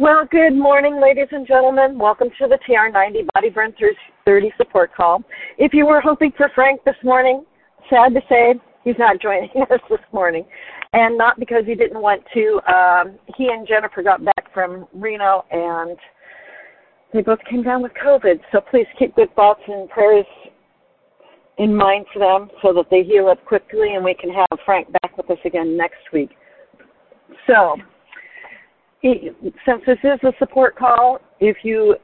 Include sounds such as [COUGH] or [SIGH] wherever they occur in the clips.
Well, good morning, ladies and gentlemen. Welcome to the TR90 Body Burn 30 support call. If you were hoping for Frank this morning, sad to say, he's not joining [LAUGHS] us this morning. And not because he didn't want to. Um, he and Jennifer got back from Reno and they both came down with COVID. So please keep good thoughts and prayers in mind for them so that they heal up quickly and we can have Frank back with us again next week. So, since this is a support call, if you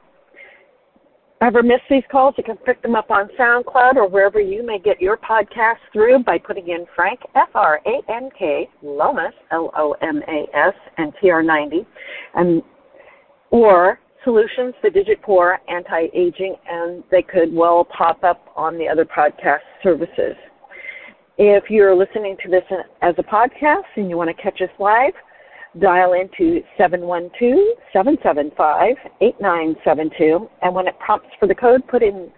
ever miss these calls, you can pick them up on SoundCloud or wherever you may get your podcast through by putting in Frank, F R A N K, Lomas, L O M A S, and TR90, and or Solutions, the Digit Poor, Anti Aging, and they could well pop up on the other podcast services. If you're listening to this as a podcast and you want to catch us live, dial into 712-775-8972 and when it prompts for the code put in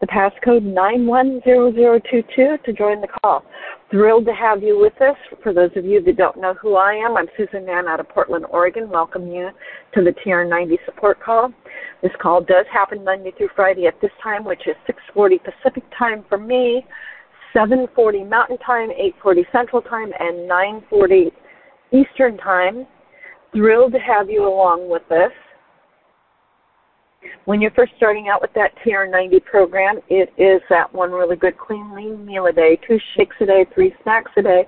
the passcode 910022 to join the call. Thrilled to have you with us. For those of you that don't know who I am, I'm Susan Mann out of Portland, Oregon. Welcome you to the TR90 support call. This call does happen Monday through Friday at this time, which is 6:40 Pacific time for me, 7:40 Mountain Time, 8:40 Central Time, and 9:40 Eastern Time. Thrilled to have you along with us. When you're first starting out with that TR90 program, it is that one really good clean lean meal a day, two shakes a day, three snacks a day,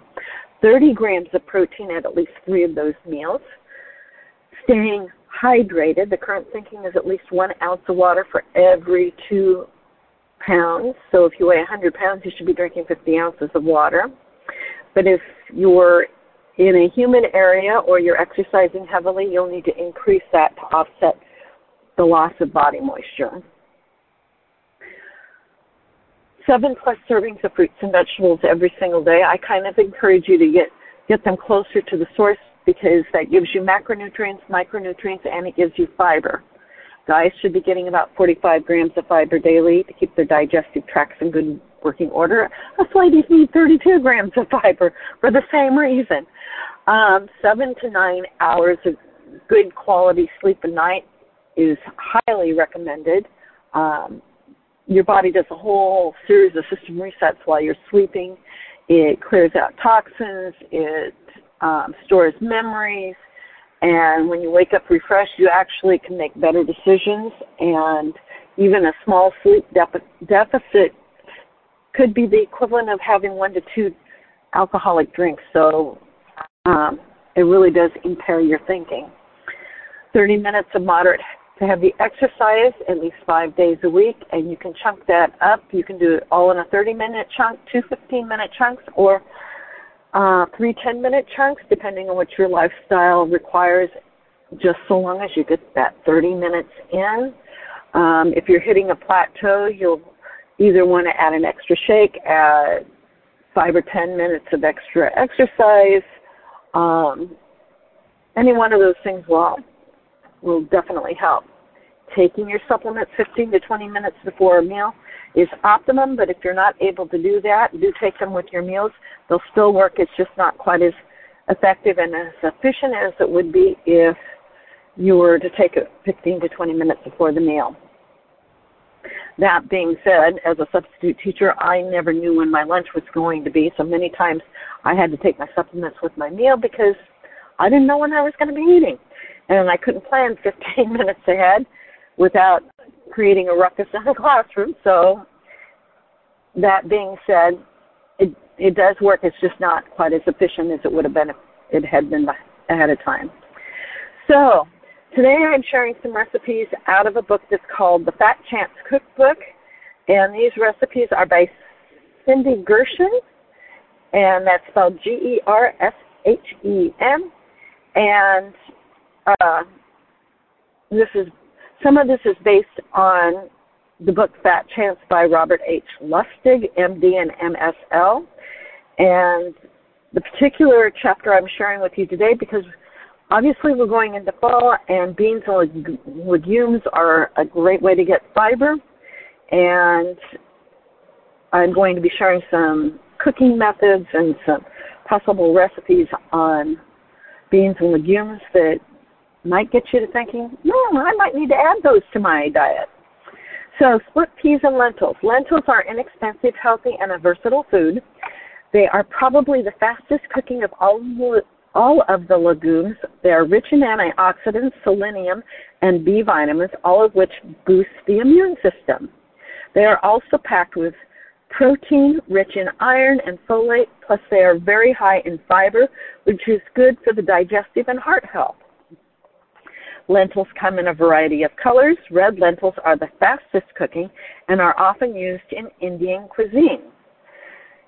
30 grams of protein at at least three of those meals. Staying hydrated, the current thinking is at least one ounce of water for every two pounds. So if you weigh 100 pounds, you should be drinking 50 ounces of water. But if you're in a humid area or you're exercising heavily, you'll need to increase that to offset the loss of body moisture. Seven plus servings of fruits and vegetables every single day. I kind of encourage you to get get them closer to the source because that gives you macronutrients, micronutrients, and it gives you fiber. Guys should be getting about 45 grams of fiber daily to keep their digestive tracts in good working order. Us ladies need 32 grams of fiber for the same reason. Um, seven to nine hours of good quality sleep a night is highly recommended. Um, your body does a whole series of system resets while you're sleeping. It clears out toxins. It um, stores memories. And when you wake up refreshed, you actually can make better decisions. And even a small sleep deficit could be the equivalent of having one to two alcoholic drinks. So um, it really does impair your thinking. 30 minutes of moderate to the exercise at least five days a week, and you can chunk that up. You can do it all in a 30 minute chunk, two 15 minute chunks, or uh, three 10 minute chunks, depending on what your lifestyle requires, just so long as you get that 30 minutes in. Um, if you're hitting a plateau, you'll either want to add an extra shake, add five or 10 minutes of extra exercise. Um, any one of those things will will definitely help. Taking your supplements 15 to 20 minutes before a meal is optimum, but if you're not able to do that, do take them with your meals. They'll still work. It's just not quite as effective and as efficient as it would be if you were to take it 15 to 20 minutes before the meal. That being said, as a substitute teacher, I never knew when my lunch was going to be, so many times I had to take my supplements with my meal because I didn't know when I was going to be eating and I couldn't plan [LAUGHS] 15 minutes ahead without creating a ruckus in the [LAUGHS] classroom. So that being said, it it does work. It's just not quite as efficient as it would have been if it had been ahead of time. So today I'm sharing some recipes out of a book that's called The Fat Chance Cookbook, and these recipes are by Cindy Gershen, and that's spelled G E R S H E N, and uh, this is some of this is based on the book Fat Chance by Robert H. Lustig, MD and MSL. And the particular chapter I'm sharing with you today, because obviously we're going into fall and beans and legumes are a great way to get fiber. And I'm going to be sharing some cooking methods and some possible recipes on beans and legumes that might get you to thinking, no, I might need to add those to my diet. So, split peas and lentils. Lentils are inexpensive, healthy, and a versatile food. They are probably the fastest cooking of all all of the legumes. They are rich in antioxidants, selenium, and B vitamins, all of which boost the immune system. They are also packed with protein, rich in iron and folate, plus they are very high in fiber, which is good for the digestive and heart health. Lentils come in a variety of colors. Red lentils are the fastest cooking and are often used in Indian cuisine.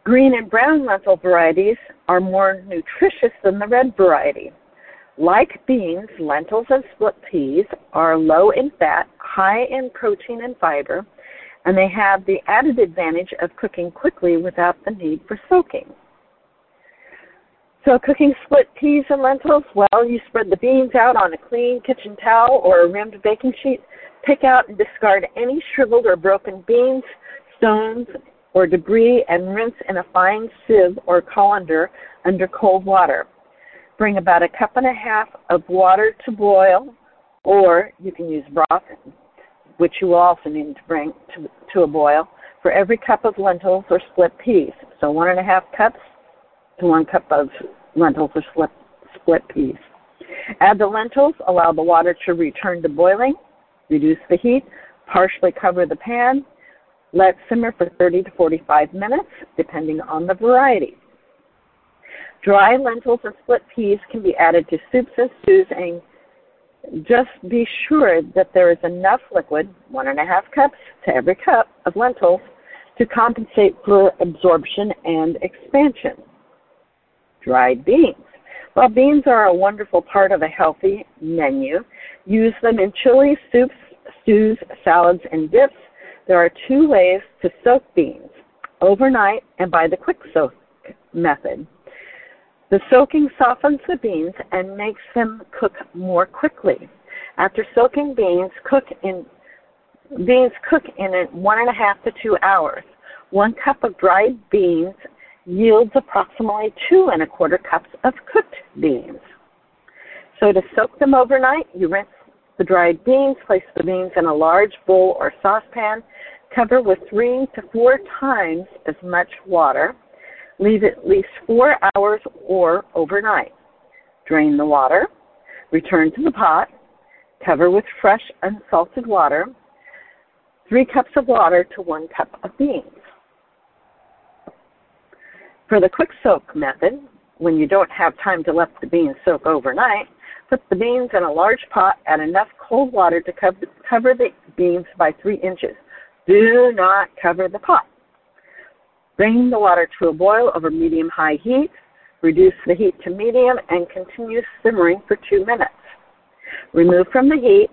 Green and brown lentil varieties are more nutritious than the red variety. Like beans, lentils and split peas are low in fat, high in protein and fiber, and they have the added advantage of cooking quickly without the need for soaking. So, cooking split peas and lentils, well, you spread the beans out on a clean kitchen towel or a rimmed baking sheet. Pick out and discard any shriveled or broken beans, stones, or debris and rinse in a fine sieve or colander under cold water. Bring about a cup and a half of water to boil, or you can use broth, which you will also need to bring to, to a boil, for every cup of lentils or split peas. So one and a half cups to one cup of lentils or split, split peas. Add the lentils, allow the water to return to boiling, reduce the heat, partially cover the pan, let simmer for 30 to 45 minutes, depending on the variety. Dry lentils or split peas can be added to soups and stews, and just be sure that there is enough liquid, one and a half cups to every cup of lentils, to compensate for absorption and expansion. Dried beans. While beans are a wonderful part of a healthy menu, use them in chili, soups, stews, salads, and dips there are two ways to soak beans overnight and by the quick soak method. The soaking softens the beans and makes them cook more quickly. After soaking beans, cook in beans cook in one and a half to two hours. One cup of dried beans yields approximately two and a quarter cups of cooked beans. So to soak them overnight, you rinse the dried beans, place the beans in a large bowl or saucepan, cover with three to four times as much water, leave at least four hours or overnight. Drain the water, return to the pot, cover with fresh unsalted water, three cups of water to one cup of beans. For the quick soak method, when you don't have time to let the beans soak overnight, Put the beans in a large pot, add enough cold water to cover, cover the beans by three inches. Do not cover the pot. Bring the water to a boil over medium high heat. Reduce the heat to medium and continue simmering for two minutes. Remove from the heat,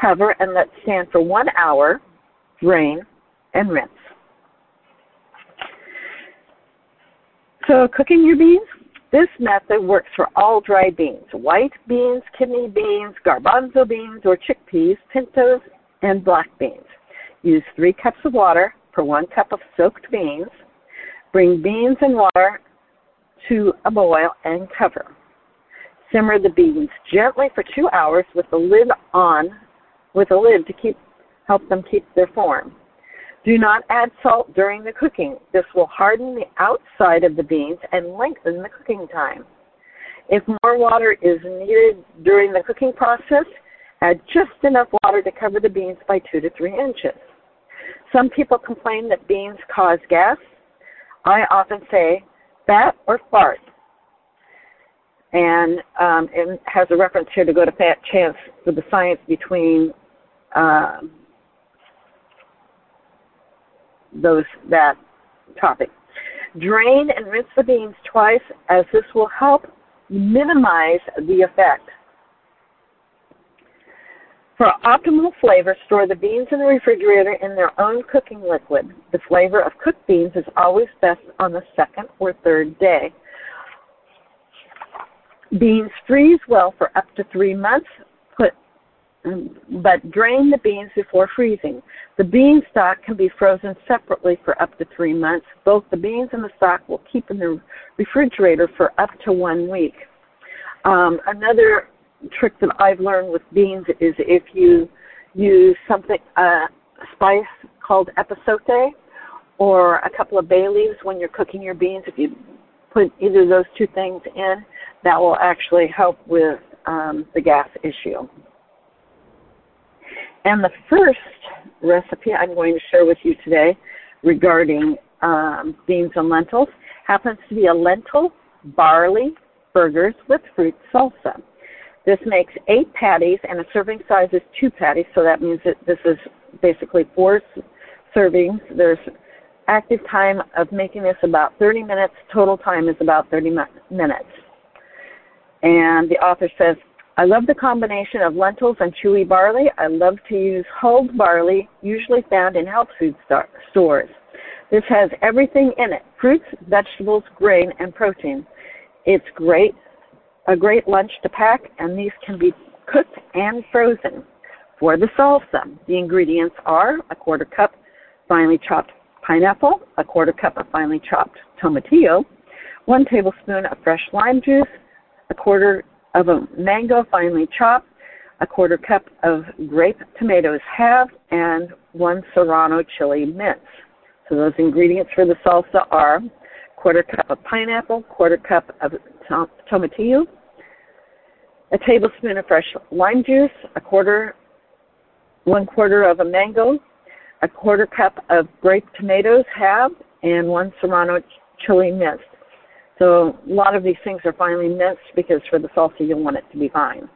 cover, and let stand for one hour. Drain and rinse. So, cooking your beans, this method works for all dry beans, white beans, kidney beans, garbanzo beans, or chickpeas, pintos, and black beans. Use three cups of water per one cup of soaked beans. Bring beans and water to a boil and cover. Simmer the beans gently for two hours with the lid on, with a lid to keep help them keep their form. Do not add salt during the cooking. This will harden the outside of the beans and lengthen the cooking time. If more water is needed during the cooking process, add just enough water to cover the beans by two to three inches. Some people complain that beans cause gas. I often say fat or fart. And um, it has a reference here to go to Fat Chance for the science between um, those that topic. Drain and rinse the beans twice as this will help minimize the effect. For optimal flavor, store the beans in the refrigerator in their own cooking liquid. The flavor of cooked beans is always best on the second or third day. Beans freeze well for up to three months but drain the beans before freezing. The bean stock can be frozen separately for up to three months. Both the beans and the stock will keep in the refrigerator for up to one week. Um, another trick that I've learned with beans is if you use something, uh, a spice called epazote or a couple of bay leaves when you're cooking your beans, if you put either of those two things in, that will actually help with um, the gas issue. And the first recipe I'm going to share with you today regarding um, beans and lentils happens to be a lentil barley burgers with fruit salsa. This makes eight patties, and a serving size is two patties, so that means that this is basically four servings. There's active time of making this about 30 minutes. Total time is about 30 minutes. And the author says, I love the combination of lentils and chewy barley. I love to use hulled barley, usually found in health food stores. This has everything in it fruits, vegetables, grain, and protein. It's great, a great lunch to pack, and these can be cooked and frozen. For the salsa, the ingredients are a quarter cup finely chopped pineapple, a quarter cup of finely chopped tomatillo, one tablespoon of fresh lime juice, a quarter of a mango finely chopped, a quarter cup of grape tomatoes halved, and one serrano chili mince. So those ingredients for the salsa are quarter cup of pineapple, quarter cup of tom- tomatillo, a tablespoon of fresh lime juice, a quarter, one quarter of a mango, a quarter cup of grape tomatoes halved, and one serrano chili minced. So a lot of these things are finely minced because for the salsa you'll want it to be fine.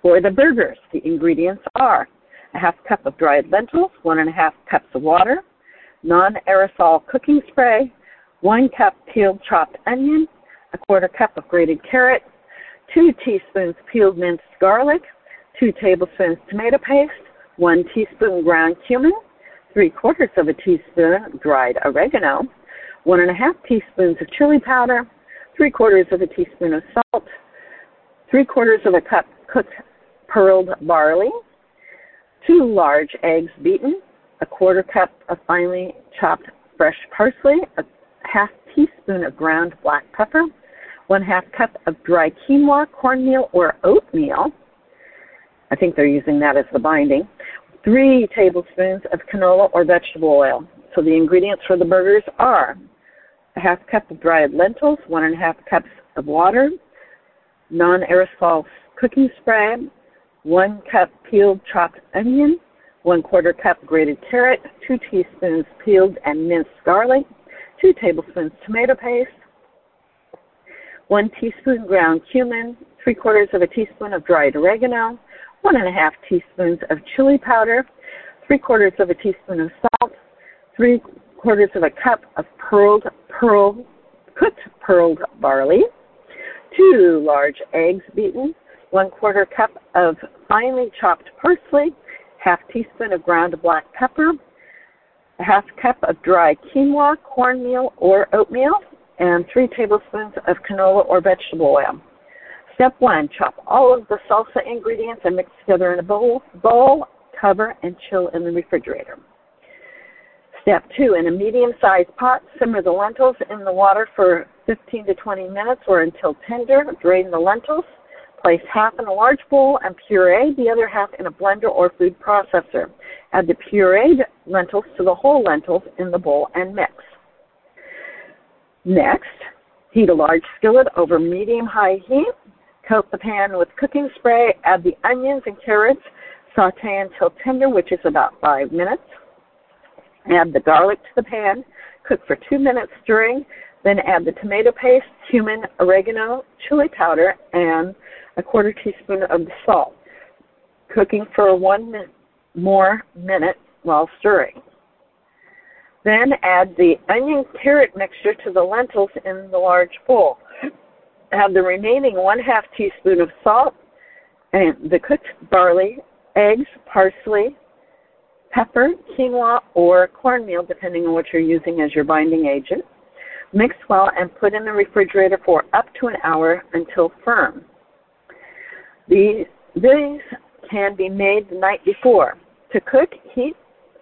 For the burgers, the ingredients are a half cup of dried lentils, one and a half cups of water, non-aerosol cooking spray, one cup peeled chopped onion, a quarter cup of grated carrot, two teaspoons peeled minced garlic, two tablespoons tomato paste, one teaspoon ground cumin, three quarters of a teaspoon dried oregano, one and a half teaspoons of chili powder, three quarters of a teaspoon of salt, three quarters of a cup cooked pearled barley, two large eggs beaten, a quarter cup of finely chopped fresh parsley, a half teaspoon of ground black pepper, one half cup of dry quinoa, cornmeal, or oatmeal. I think they're using that as the binding. Three tablespoons of canola or vegetable oil. So the ingredients for the burgers are a half cup of dried lentils, one and a half cups of water, non-aerosol cooking spray, one cup peeled chopped onion, one quarter cup grated carrot, two teaspoons peeled and minced garlic, two tablespoons tomato paste, one teaspoon ground cumin, three quarters of a teaspoon of dried oregano, one and a half teaspoons of chili powder, three quarters of a teaspoon of salt, three quarters of a cup of pearled pearl cooked pearled barley, two large eggs beaten, one quarter cup of finely chopped parsley, half teaspoon of ground black pepper, a half cup of dry quinoa, cornmeal, or oatmeal, and three tablespoons of canola or vegetable oil. Step one, chop all of the salsa ingredients and mix together in a bowl, bowl, cover, and chill in the refrigerator. Step two, in a medium-sized pot, simmer the lentils in the water for 15 to 20 minutes or until tender. Drain the lentils. Place half in a large bowl and puree the other half in a blender or food processor. Add the pureed lentils to the whole lentils in the bowl and mix. Next, heat a large skillet over medium-high heat. Coat the pan with cooking spray. Add the onions and carrots. Saute until tender, which is about five minutes. Add the garlic to the pan. Cook for two minutes stirring. Then add the tomato paste, cumin, oregano, chili powder, and a quarter teaspoon of salt. Cooking for one min- more minute while stirring. Then add the onion carrot mixture to the lentils in the large bowl. Add the remaining one half teaspoon of salt and the cooked barley, eggs, parsley, pepper, quinoa, or cornmeal, depending on what you're using as your binding agent. Mix well and put in the refrigerator for up to an hour until firm. These, these can be made the night before. To cook, heat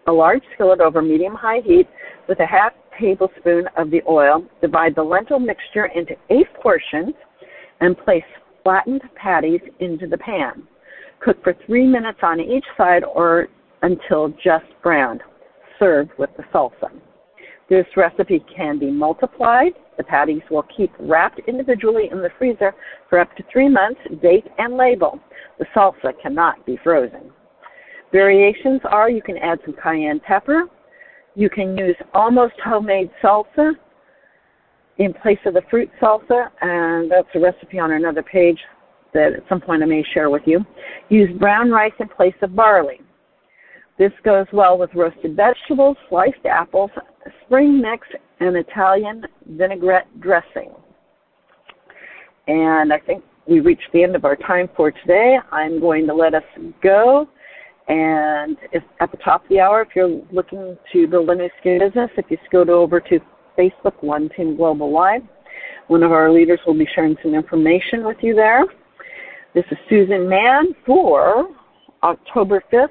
a large skillet over medium-high heat with a half tablespoon of the oil. Divide the lentil mixture into eight portions and place flattened patties into the pan. Cook for three minutes on each side or until just browned. Serve with the salsa. This recipe can be multiplied. The patties will keep wrapped individually in the freezer for up to three months. Date and label. The salsa cannot be frozen. Variations are you can add some cayenne pepper. You can use almost homemade salsa in place of the fruit salsa, and that's a recipe on another page that at some point I may share with you. Use brown rice in place of barley. This goes well with roasted vegetables, sliced apples, spring mix, and Italian vinaigrette dressing. And I think we reached the end of our time for today. I'm going to let us go. And if, at the top of the hour, if you're looking to build a new skin business, if you to over to Facebook, One Team Global Live, one of our leaders will be sharing some information with you there. This is Susan Mann for October 5th,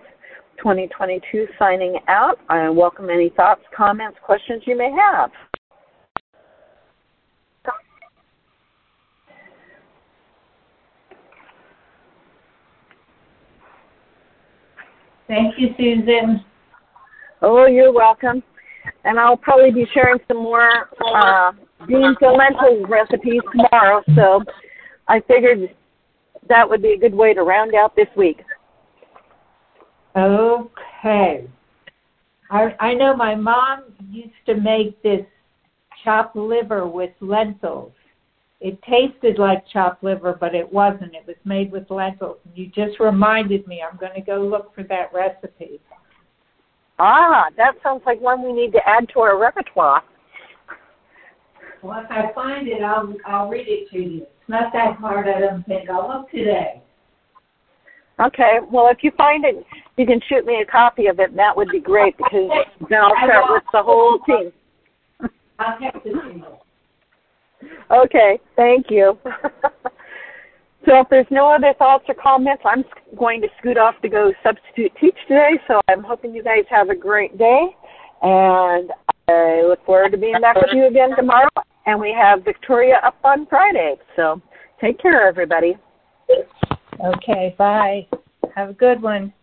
2022, signing out. I welcome any thoughts, comments, questions you may have. Thank you, Susan. Oh, you're welcome. And I'll probably be sharing some more uh, beans and lentils recipes tomorrow. So I figured that would be a good way to round out this week. Okay. I, I know my mom used to make this chopped liver with lentils it tasted like chopped liver, but it wasn't. It was made with lentils. And you just reminded me. I'm going to go look for that recipe. Ah, that sounds like one we need to add to our repertoire. Well, if I find it, I'll I'll read it to you. It's not that hard, I don't think. I'll look today. Okay. Well, if you find it, you can shoot me a copy of it, and that would be great because then I'll share it with the whole team. Okay, thank you. so if there's no other thoughts or comments, I'm going to scoot off to go substitute teach today. So I'm hoping you guys have a great day, and I look forward to being back with you again tomorrow. And we have Victoria up on Friday. So take care, everybody. Okay, bye. Have a good one.